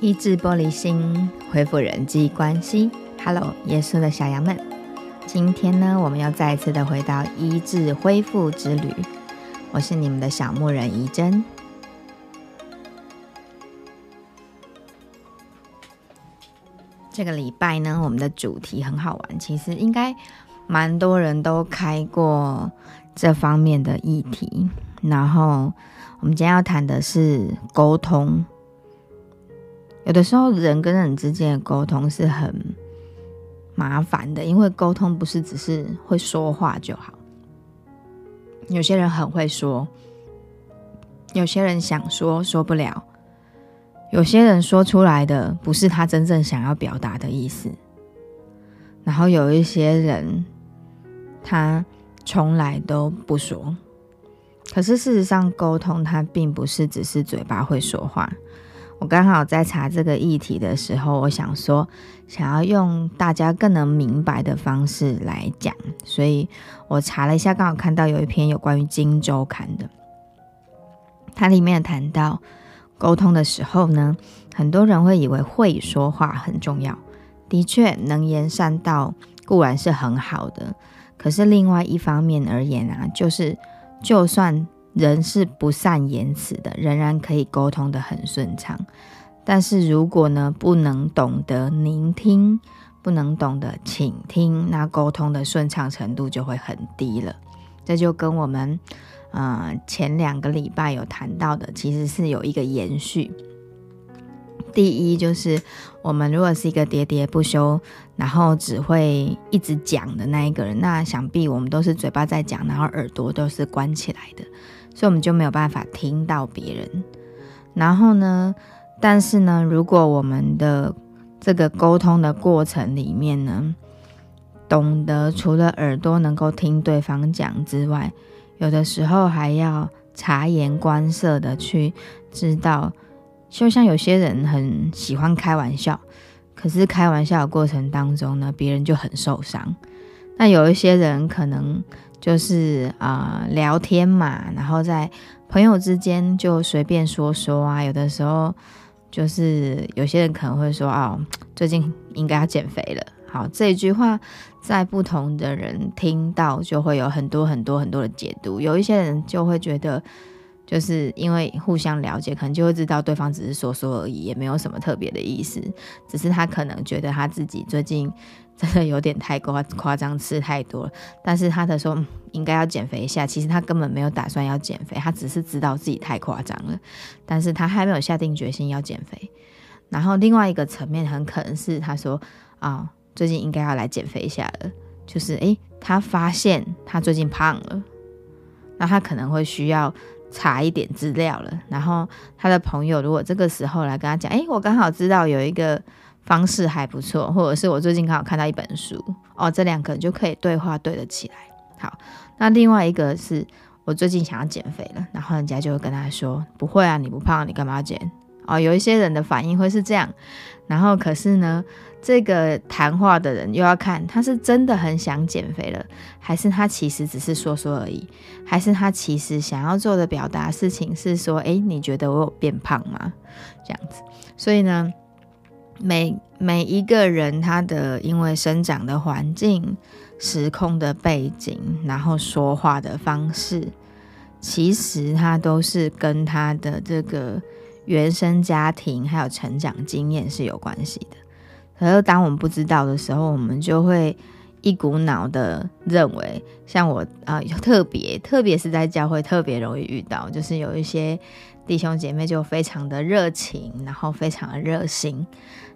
医治玻璃心，恢复人际关系。Hello，耶稣的小羊们，今天呢，我们要再次的回到医治恢复之旅。我是你们的小牧人怡珍。这个礼拜呢，我们的主题很好玩，其实应该蛮多人都开过这方面的议题。然后，我们今天要谈的是沟通。有的时候，人跟人之间的沟通是很麻烦的，因为沟通不是只是会说话就好。有些人很会说，有些人想说说不了，有些人说出来的不是他真正想要表达的意思。然后有一些人，他从来都不说。可是事实上，沟通它并不是只是嘴巴会说话。我刚好在查这个议题的时候，我想说，想要用大家更能明白的方式来讲，所以我查了一下，刚好看到有一篇有关于《金周刊》的，它里面谈到沟通的时候呢，很多人会以为会说话很重要，的确，能言善道固然是很好的，可是另外一方面而言啊，就是就算。人是不善言辞的，仍然可以沟通的很顺畅。但是如果呢，不能懂得聆听，不能懂得倾听，那沟通的顺畅程度就会很低了。这就跟我们呃前两个礼拜有谈到的，其实是有一个延续。第一就是我们如果是一个喋喋不休，然后只会一直讲的那一个人，那想必我们都是嘴巴在讲，然后耳朵都是关起来的。所以我们就没有办法听到别人。然后呢，但是呢，如果我们的这个沟通的过程里面呢，懂得除了耳朵能够听对方讲之外，有的时候还要察言观色的去知道，就像有些人很喜欢开玩笑，可是开玩笑的过程当中呢，别人就很受伤。那有一些人可能。就是啊，聊天嘛，然后在朋友之间就随便说说啊。有的时候就是有些人可能会说哦，最近应该要减肥了。好，这一句话在不同的人听到就会有很多很多很多的解读。有一些人就会觉得，就是因为互相了解，可能就会知道对方只是说说而已，也没有什么特别的意思，只是他可能觉得他自己最近。真的有点太夸夸张，吃太多了。但是他的说应该要减肥一下，其实他根本没有打算要减肥，他只是知道自己太夸张了，但是他还没有下定决心要减肥。然后另外一个层面很可能是他说啊，最近应该要来减肥一下了，就是诶，他发现他最近胖了，那他可能会需要查一点资料了。然后他的朋友如果这个时候来跟他讲，诶，我刚好知道有一个。方式还不错，或者是我最近刚好看到一本书哦，这两个就可以对话对得起来。好，那另外一个是我最近想要减肥了，然后人家就会跟他说：“不会啊，你不胖，你干嘛减？”哦，有一些人的反应会是这样，然后可是呢，这个谈话的人又要看他是真的很想减肥了，还是他其实只是说说而已，还是他其实想要做的表达事情是说：“诶，你觉得我有变胖吗？”这样子，所以呢。每每一个人，他的因为生长的环境、时空的背景，然后说话的方式，其实他都是跟他的这个原生家庭还有成长经验是有关系的。可是当我们不知道的时候，我们就会一股脑的认为，像我啊，特别特别是在教会特别容易遇到，就是有一些弟兄姐妹就非常的热情，然后非常的热心。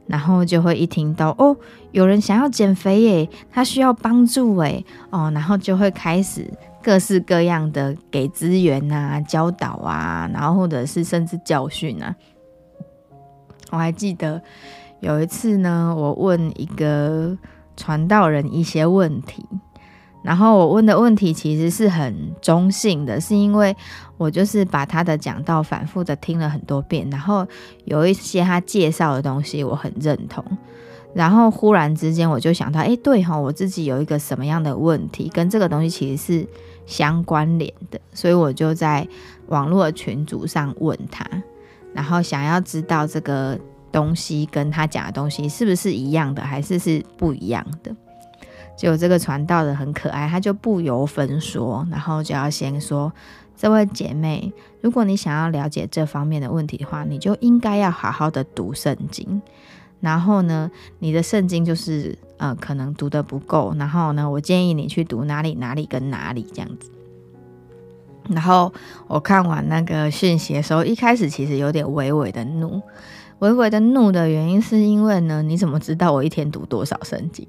然后就会一听到哦，有人想要减肥耶，他需要帮助诶。哦，然后就会开始各式各样的给资源啊、教导啊，然后或者是甚至教训啊。我还记得有一次呢，我问一个传道人一些问题。然后我问的问题其实是很中性的，是因为我就是把他的讲道反复的听了很多遍，然后有一些他介绍的东西我很认同，然后忽然之间我就想到，哎，对哈，我自己有一个什么样的问题跟这个东西其实是相关联的，所以我就在网络群组上问他，然后想要知道这个东西跟他讲的东西是不是一样的，还是是不一样的。结果这个传道的很可爱，他就不由分说，然后就要先说：“这位姐妹，如果你想要了解这方面的问题的话，你就应该要好好的读圣经。然后呢，你的圣经就是呃可能读的不够，然后呢，我建议你去读哪里哪里跟哪里这样子。”然后我看完那个讯息的时候，一开始其实有点微微的怒。微微的怒的原因是因为呢，你怎么知道我一天读多少圣经？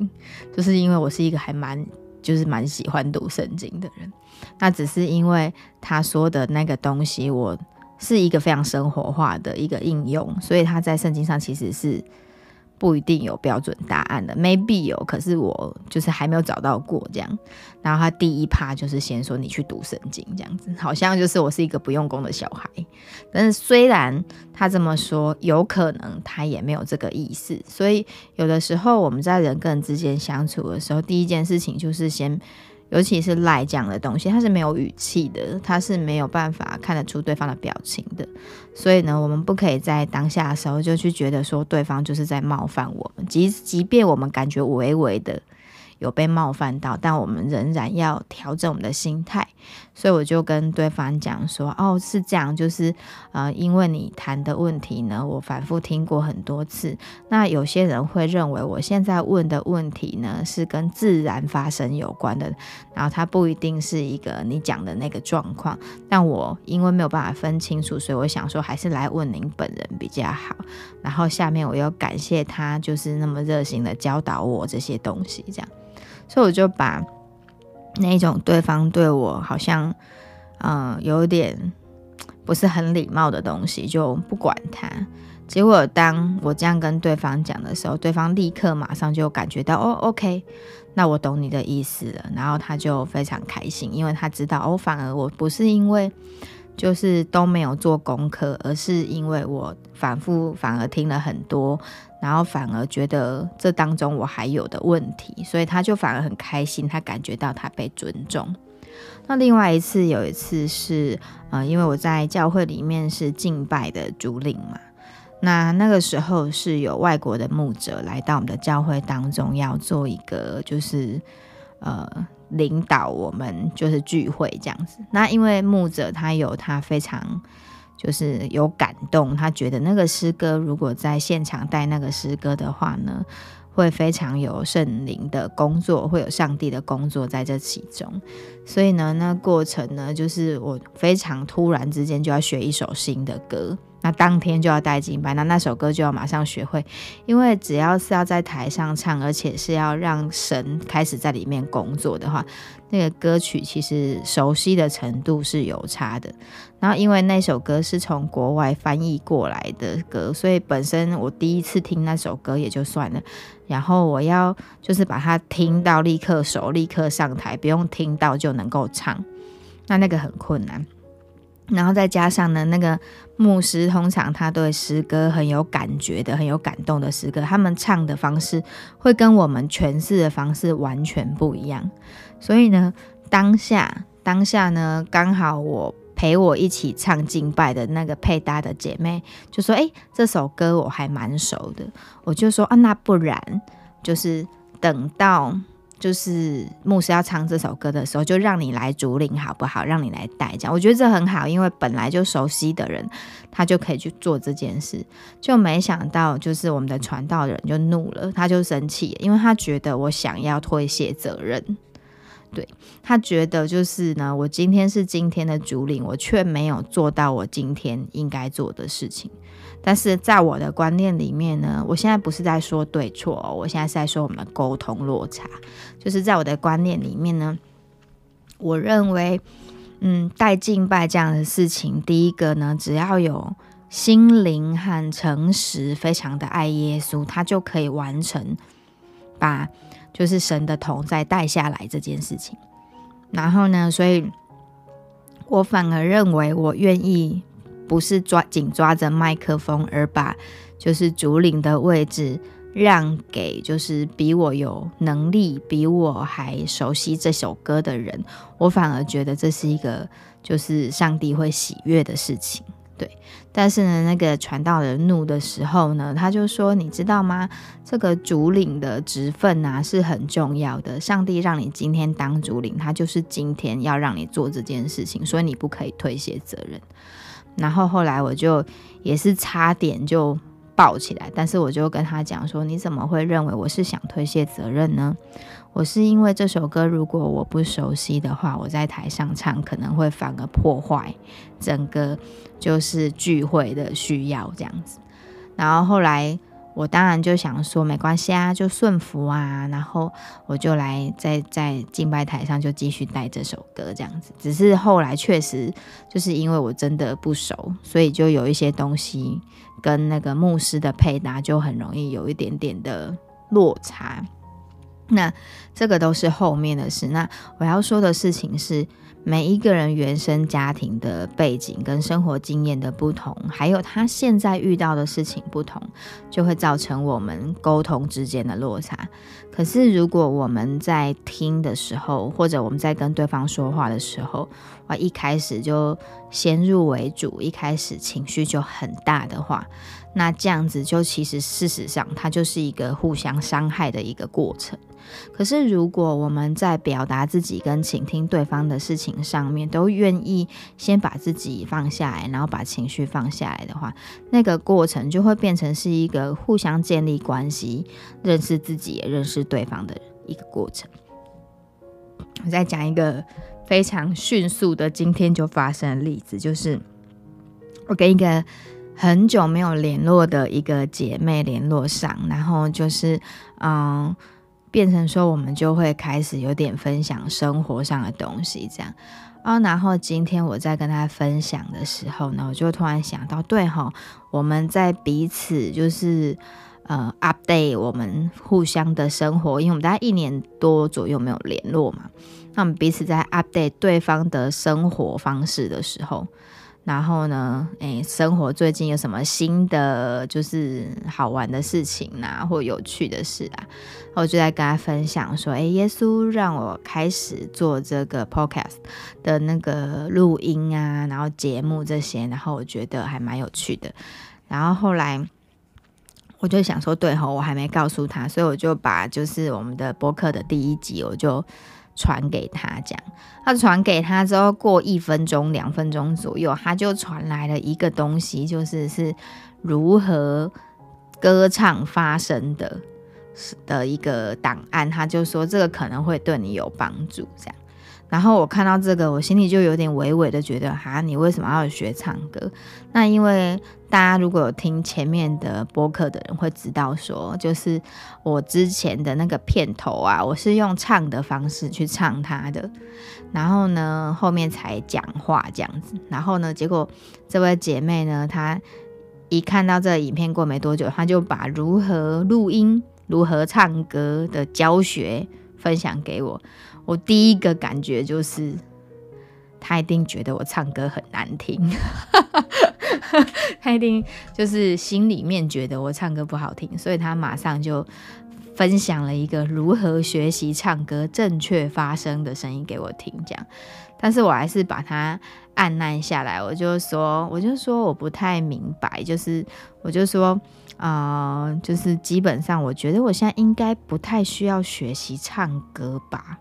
就是因为我是一个还蛮就是蛮喜欢读圣经的人。那只是因为他说的那个东西，我是一个非常生活化的一个应用，所以他在圣经上其实是。不一定有标准答案的，maybe 有，可是我就是还没有找到过这样。然后他第一趴就是先说你去读圣经这样子，好像就是我是一个不用功的小孩。但是虽然他这么说，有可能他也没有这个意思。所以有的时候我们在人跟人之间相处的时候，第一件事情就是先。尤其是赖这样的东西，他是没有语气的，他是没有办法看得出对方的表情的。所以呢，我们不可以在当下的时候就去觉得说对方就是在冒犯我们，即即便我们感觉微微的。有被冒犯到，但我们仍然要调整我们的心态，所以我就跟对方讲说：“哦，是这样，就是呃，因为你谈的问题呢，我反复听过很多次。那有些人会认为我现在问的问题呢，是跟自然发生有关的，然后它不一定是一个你讲的那个状况。但我因为没有办法分清楚，所以我想说还是来问您本人比较好。然后下面我又感谢他，就是那么热心的教导我这些东西，这样。”所以我就把那种对方对我好像，嗯，有点不是很礼貌的东西，就不管他。结果当我这样跟对方讲的时候，对方立刻马上就感觉到，哦，OK，那我懂你的意思了。然后他就非常开心，因为他知道，哦，反而我不是因为。就是都没有做功课，而是因为我反复反而听了很多，然后反而觉得这当中我还有的问题，所以他就反而很开心，他感觉到他被尊重。那另外一次有一次是，呃，因为我在教会里面是敬拜的主领嘛，那那个时候是有外国的牧者来到我们的教会当中，要做一个就是，呃。领导我们就是聚会这样子。那因为牧者他有他非常就是有感动，他觉得那个诗歌如果在现场带那个诗歌的话呢，会非常有圣灵的工作，会有上帝的工作在这其中。所以呢，那过程呢，就是我非常突然之间就要学一首新的歌。那当天就要带敬拜，那那首歌就要马上学会，因为只要是要在台上唱，而且是要让神开始在里面工作的话，那个歌曲其实熟悉的程度是有差的。然后因为那首歌是从国外翻译过来的歌，所以本身我第一次听那首歌也就算了，然后我要就是把它听到立刻熟，立刻上台，不用听到就能够唱，那那个很困难。然后再加上呢，那个牧师通常他对诗歌很有感觉的，很有感动的诗歌，他们唱的方式会跟我们诠释的方式完全不一样。所以呢，当下当下呢，刚好我陪我一起唱敬拜的那个配搭的姐妹就说：“哎，这首歌我还蛮熟的。”我就说：“啊，那不然就是等到。”就是牧师要唱这首歌的时候，就让你来主领好不好？让你来带，这样我觉得这很好，因为本来就熟悉的人，他就可以去做这件事。就没想到，就是我们的传道人就怒了，他就生气，因为他觉得我想要推卸责任。对他觉得就是呢，我今天是今天的主领，我却没有做到我今天应该做的事情。但是在我的观念里面呢，我现在不是在说对错，我现在是在说我们的沟通落差。就是在我的观念里面呢，我认为，嗯，带敬拜这样的事情，第一个呢，只要有心灵和诚实，非常的爱耶稣，他就可以完成把就是神的同在带下来这件事情。然后呢，所以我反而认为，我愿意。不是抓紧抓着麦克风，而把就是主领的位置让给就是比我有能力、比我还熟悉这首歌的人，我反而觉得这是一个就是上帝会喜悦的事情。对，但是呢，那个传道人怒的时候呢，他就说：“你知道吗？这个主领的职分啊是很重要的。上帝让你今天当主领，他就是今天要让你做这件事情，所以你不可以推卸责任。”然后后来我就也是差点就抱起来，但是我就跟他讲说：“你怎么会认为我是想推卸责任呢？”我是因为这首歌，如果我不熟悉的话，我在台上唱可能会反而破坏整个就是聚会的需要这样子。然后后来我当然就想说没关系啊，就顺服啊。然后我就来在在敬拜台上就继续带这首歌这样子。只是后来确实就是因为我真的不熟，所以就有一些东西跟那个牧师的配搭就很容易有一点点的落差。那这个都是后面的事。那我要说的事情是，每一个人原生家庭的背景跟生活经验的不同，还有他现在遇到的事情不同，就会造成我们沟通之间的落差。可是如果我们在听的时候，或者我们在跟对方说话的时候，我一开始就先入为主，一开始情绪就很大的话，那这样子就其实事实上它就是一个互相伤害的一个过程。可是，如果我们在表达自己跟倾听对方的事情上面，都愿意先把自己放下来，然后把情绪放下来的话，那个过程就会变成是一个互相建立关系、认识自己也认识对方的一个过程。我再讲一个非常迅速的今天就发生的例子，就是我跟一个很久没有联络的一个姐妹联络上，然后就是嗯。变成说，我们就会开始有点分享生活上的东西，这样啊。然后今天我在跟他分享的时候呢，我就突然想到，对哈，我们在彼此就是呃 update 我们互相的生活，因为我们大概一年多左右没有联络嘛。那我们彼此在 update 对方的生活方式的时候。然后呢？诶，生活最近有什么新的就是好玩的事情呐，或有趣的事啊？我就在跟他分享说：，诶，耶稣让我开始做这个 podcast 的那个录音啊，然后节目这些，然后我觉得还蛮有趣的。然后后来我就想说，对吼，我还没告诉他，所以我就把就是我们的播客的第一集，我就。传给他讲，他传给他之后，过一分钟、两分钟左右，他就传来了一个东西，就是是如何歌唱发声的的一个档案。他就说这个可能会对你有帮助，这样。然后我看到这个，我心里就有点微微的觉得，哈，你为什么要学唱歌？那因为大家如果有听前面的播客的人会知道，说就是我之前的那个片头啊，我是用唱的方式去唱它的，然后呢后面才讲话这样子。然后呢，结果这位姐妹呢，她一看到这个影片过没多久，她就把如何录音、如何唱歌的教学分享给我。我第一个感觉就是，他一定觉得我唱歌很难听，他一定就是心里面觉得我唱歌不好听，所以他马上就分享了一个如何学习唱歌正确发声的声音给我听，这样。但是我还是把它按捺下来，我就说，我就说我不太明白，就是我就说，啊，就是基本上我觉得我现在应该不太需要学习唱歌吧。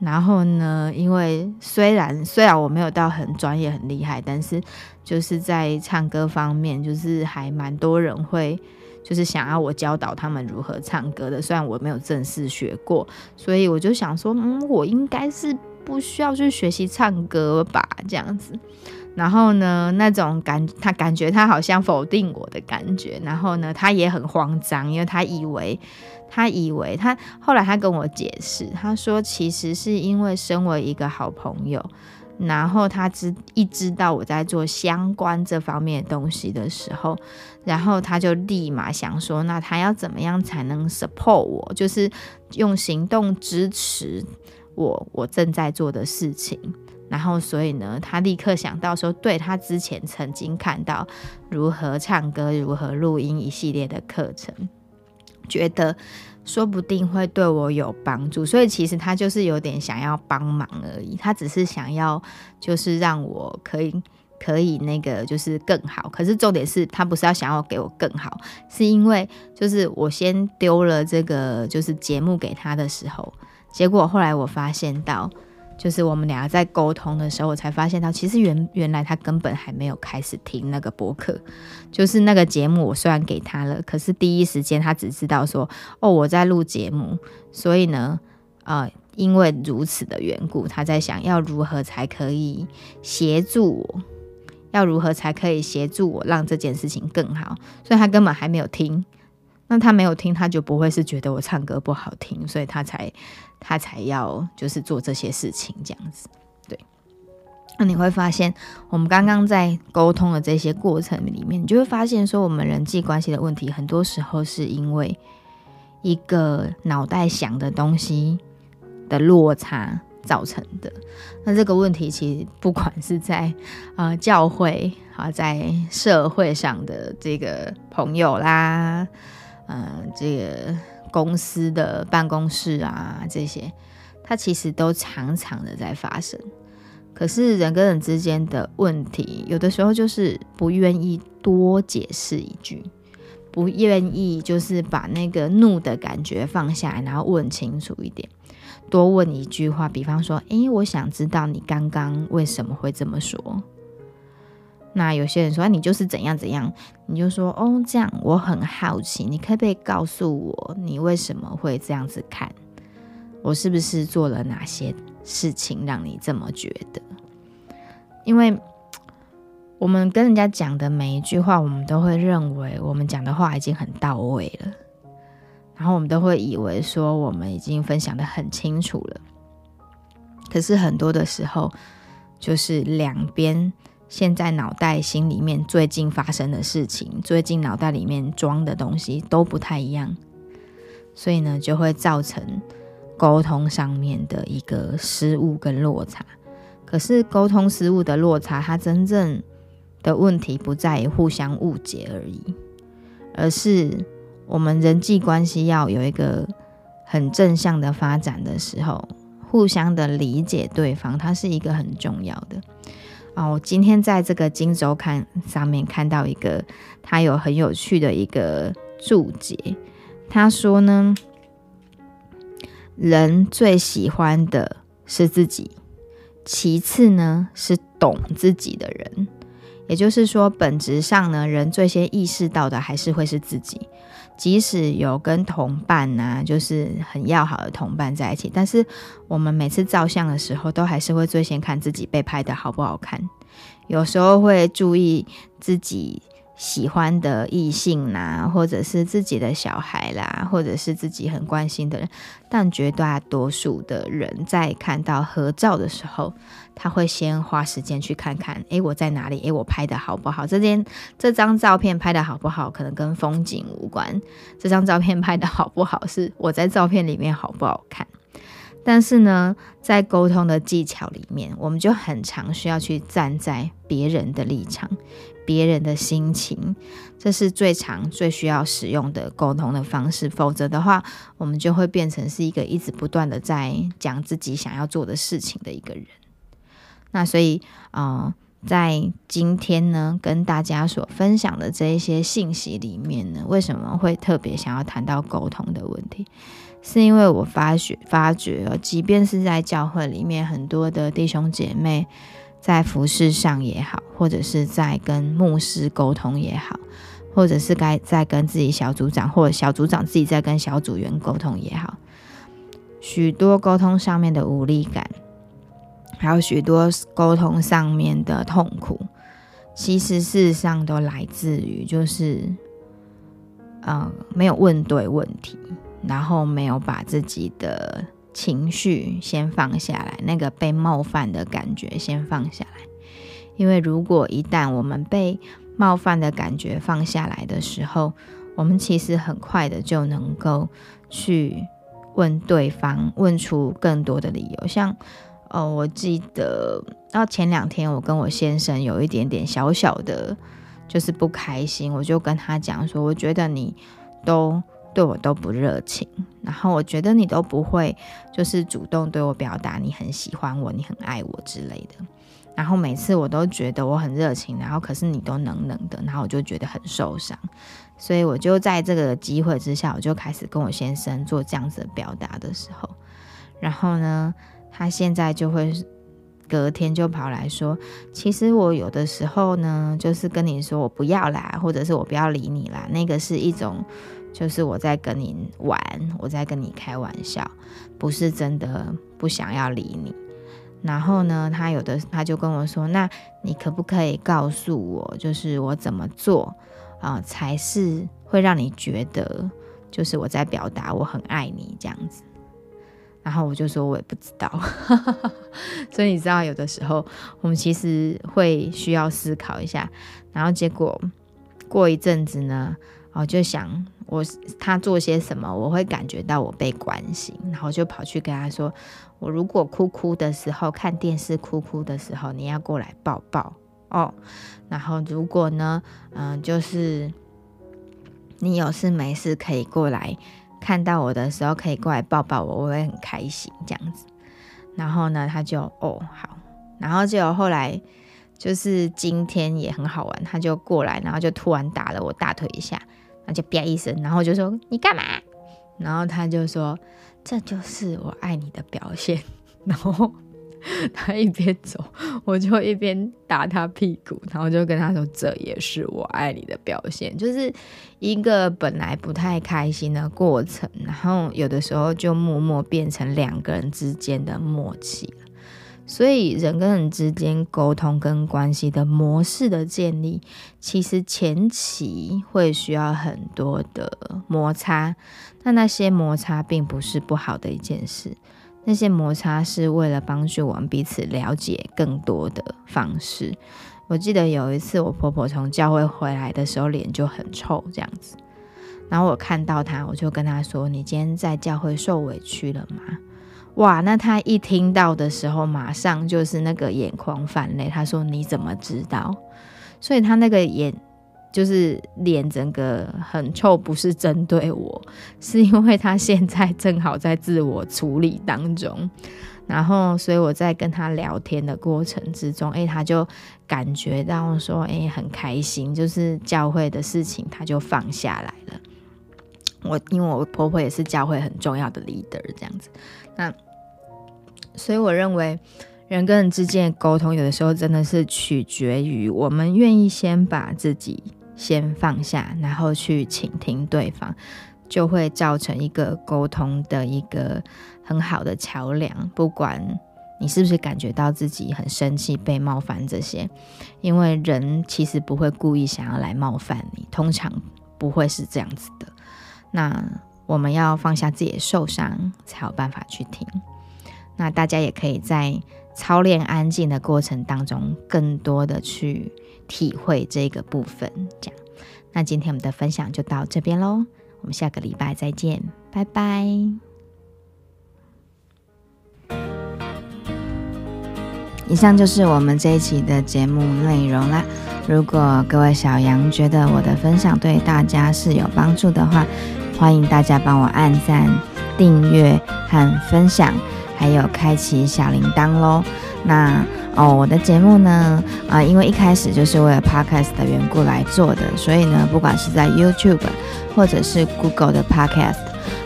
然后呢？因为虽然虽然我没有到很专业很厉害，但是就是在唱歌方面，就是还蛮多人会就是想要我教导他们如何唱歌的。虽然我没有正式学过，所以我就想说，嗯，我应该是不需要去学习唱歌吧，这样子。然后呢，那种感他感觉他好像否定我的感觉。然后呢，他也很慌张，因为他以为。他以为他后来他跟我解释，他说其实是因为身为一个好朋友，然后他知一知道我在做相关这方面的东西的时候，然后他就立马想说，那他要怎么样才能 support 我，就是用行动支持我我正在做的事情。然后所以呢，他立刻想到说，对他之前曾经看到如何唱歌、如何录音一系列的课程。觉得说不定会对我有帮助，所以其实他就是有点想要帮忙而已。他只是想要，就是让我可以可以那个就是更好。可是重点是他不是要想要给我更好，是因为就是我先丢了这个就是节目给他的时候，结果后来我发现到。就是我们俩在沟通的时候，我才发现到，其实原原来他根本还没有开始听那个播客，就是那个节目，我虽然给他了，可是第一时间他只知道说，哦，我在录节目，所以呢，呃，因为如此的缘故，他在想要如何才可以协助我，要如何才可以协助我让这件事情更好，所以他根本还没有听。那他没有听，他就不会是觉得我唱歌不好听，所以他才他才要就是做这些事情这样子。对，那你会发现，我们刚刚在沟通的这些过程里面，你就会发现说，我们人际关系的问题，很多时候是因为一个脑袋想的东西的落差造成的。那这个问题其实不管是在啊教会啊，在社会上的这个朋友啦。嗯，这个公司的办公室啊，这些，它其实都常常的在发生。可是人跟人之间的问题，有的时候就是不愿意多解释一句，不愿意就是把那个怒的感觉放下来，然后问清楚一点，多问一句话，比方说，诶，我想知道你刚刚为什么会这么说。那有些人说你就是怎样怎样，你就说哦这样，我很好奇，你可不可以告诉我你为什么会这样子看？我是不是做了哪些事情让你这么觉得？因为我们跟人家讲的每一句话，我们都会认为我们讲的话已经很到位了，然后我们都会以为说我们已经分享的很清楚了。可是很多的时候，就是两边。现在脑袋心里面最近发生的事情，最近脑袋里面装的东西都不太一样，所以呢，就会造成沟通上面的一个失误跟落差。可是沟通失误的落差，它真正的问题不在于互相误解而已，而是我们人际关系要有一个很正向的发展的时候，互相的理解对方，它是一个很重要的。哦，我今天在这个《金周刊》上面看到一个，他有很有趣的一个注解。他说呢，人最喜欢的是自己，其次呢是懂自己的人。也就是说，本质上呢，人最先意识到的还是会是自己。即使有跟同伴呐，就是很要好的同伴在一起，但是我们每次照相的时候，都还是会最先看自己被拍的好不好看。有时候会注意自己喜欢的异性啦，或者是自己的小孩啦，或者是自己很关心的人。但绝大多数的人在看到合照的时候，他会先花时间去看看，诶，我在哪里？诶，我拍的好不好？这件这张照片拍的好不好？可能跟风景无关。这张照片拍的好不好，是我在照片里面好不好看？但是呢，在沟通的技巧里面，我们就很常需要去站在别人的立场、别人的心情，这是最常、最需要使用的沟通的方式。否则的话，我们就会变成是一个一直不断的在讲自己想要做的事情的一个人。那所以，呃，在今天呢，跟大家所分享的这一些信息里面呢，为什么会特别想要谈到沟通的问题？是因为我发觉，发觉哦，即便是在教会里面，很多的弟兄姐妹在服饰上也好，或者是在跟牧师沟通也好，或者是该在跟自己小组长或者小组长自己在跟小组员沟通也好，许多沟通上面的无力感，还有许多沟通上面的痛苦，其实事实上都来自于就是，嗯，没有问对问题。然后没有把自己的情绪先放下来，那个被冒犯的感觉先放下来。因为如果一旦我们被冒犯的感觉放下来的时候，我们其实很快的就能够去问对方，问出更多的理由。像，哦，我记得，到前两天我跟我先生有一点点小小的，就是不开心，我就跟他讲说，我觉得你都。对我都不热情，然后我觉得你都不会，就是主动对我表达你很喜欢我，你很爱我之类的。然后每次我都觉得我很热情，然后可是你都冷冷的，然后我就觉得很受伤，所以我就在这个机会之下，我就开始跟我先生做这样子的表达的时候，然后呢，他现在就会隔天就跑来说，其实我有的时候呢，就是跟你说我不要啦，或者是我不要理你啦，那个是一种，就是我在跟你玩，我在跟你开玩笑，不是真的不想要理你。然后呢，他有的他就跟我说：“那你可不可以告诉我，就是我怎么做啊，才是会让你觉得，就是我在表达我很爱你这样子？”然后我就说：“我也不知道。”所以你知道，有的时候我们其实会需要思考一下。然后结果过一阵子呢，我就想。我他做些什么，我会感觉到我被关心，然后就跑去跟他说：“我如果哭哭的时候，看电视哭哭的时候，你要过来抱抱哦。然后如果呢，嗯，就是你有事没事可以过来看到我的时候，可以过来抱抱我，我会很开心这样子。然后呢，他就哦好，然后就后来就是今天也很好玩，他就过来，然后就突然打了我大腿一下。”他就啪一声，然后就说你干嘛？然后他就说这就是我爱你的表现。然后他一边走，我就一边打他屁股，然后就跟他说这也是我爱你的表现，就是一个本来不太开心的过程，然后有的时候就默默变成两个人之间的默契了。所以人跟人之间沟通跟关系的模式的建立，其实前期会需要很多的摩擦，但那些摩擦并不是不好的一件事，那些摩擦是为了帮助我们彼此了解更多的方式。我记得有一次我婆婆从教会回来的时候，脸就很臭这样子，然后我看到她，我就跟她说：“你今天在教会受委屈了吗？”哇，那他一听到的时候，马上就是那个眼眶泛泪。他说：“你怎么知道？”所以他那个眼就是脸整个很臭，不是针对我，是因为他现在正好在自我处理当中。然后，所以我在跟他聊天的过程之中，诶，他就感觉到说，诶，很开心，就是教会的事情他就放下来了。我因为我婆婆也是教会很重要的 leader，这样子，那。所以我认为，人跟人之间的沟通，有的时候真的是取决于我们愿意先把自己先放下，然后去倾听对方，就会造成一个沟通的一个很好的桥梁。不管你是不是感觉到自己很生气、被冒犯这些，因为人其实不会故意想要来冒犯你，通常不会是这样子的。那我们要放下自己的受伤，才有办法去听。那大家也可以在操练安静的过程当中，更多的去体会这个部分。这样，那今天我们的分享就到这边喽，我们下个礼拜再见，拜拜。以上就是我们这一期的节目内容啦。如果各位小羊觉得我的分享对大家是有帮助的话，欢迎大家帮我按赞、订阅和分享。还有开启小铃铛喽。那哦，我的节目呢，啊，因为一开始就是为了 Podcast 的缘故来做的，所以呢，不管是在 YouTube，或者是 Google 的 Podcast，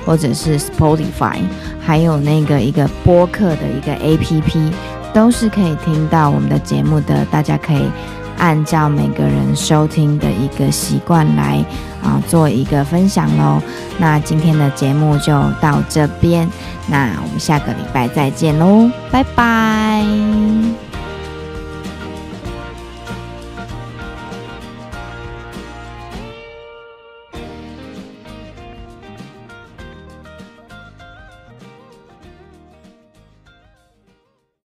或者是 Spotify，还有那个一个播客的一个 APP，都是可以听到我们的节目的。大家可以按照每个人收听的一个习惯来啊，做一个分享喽。那今天的节目就到这边。那我们下个礼拜再见喽，拜拜。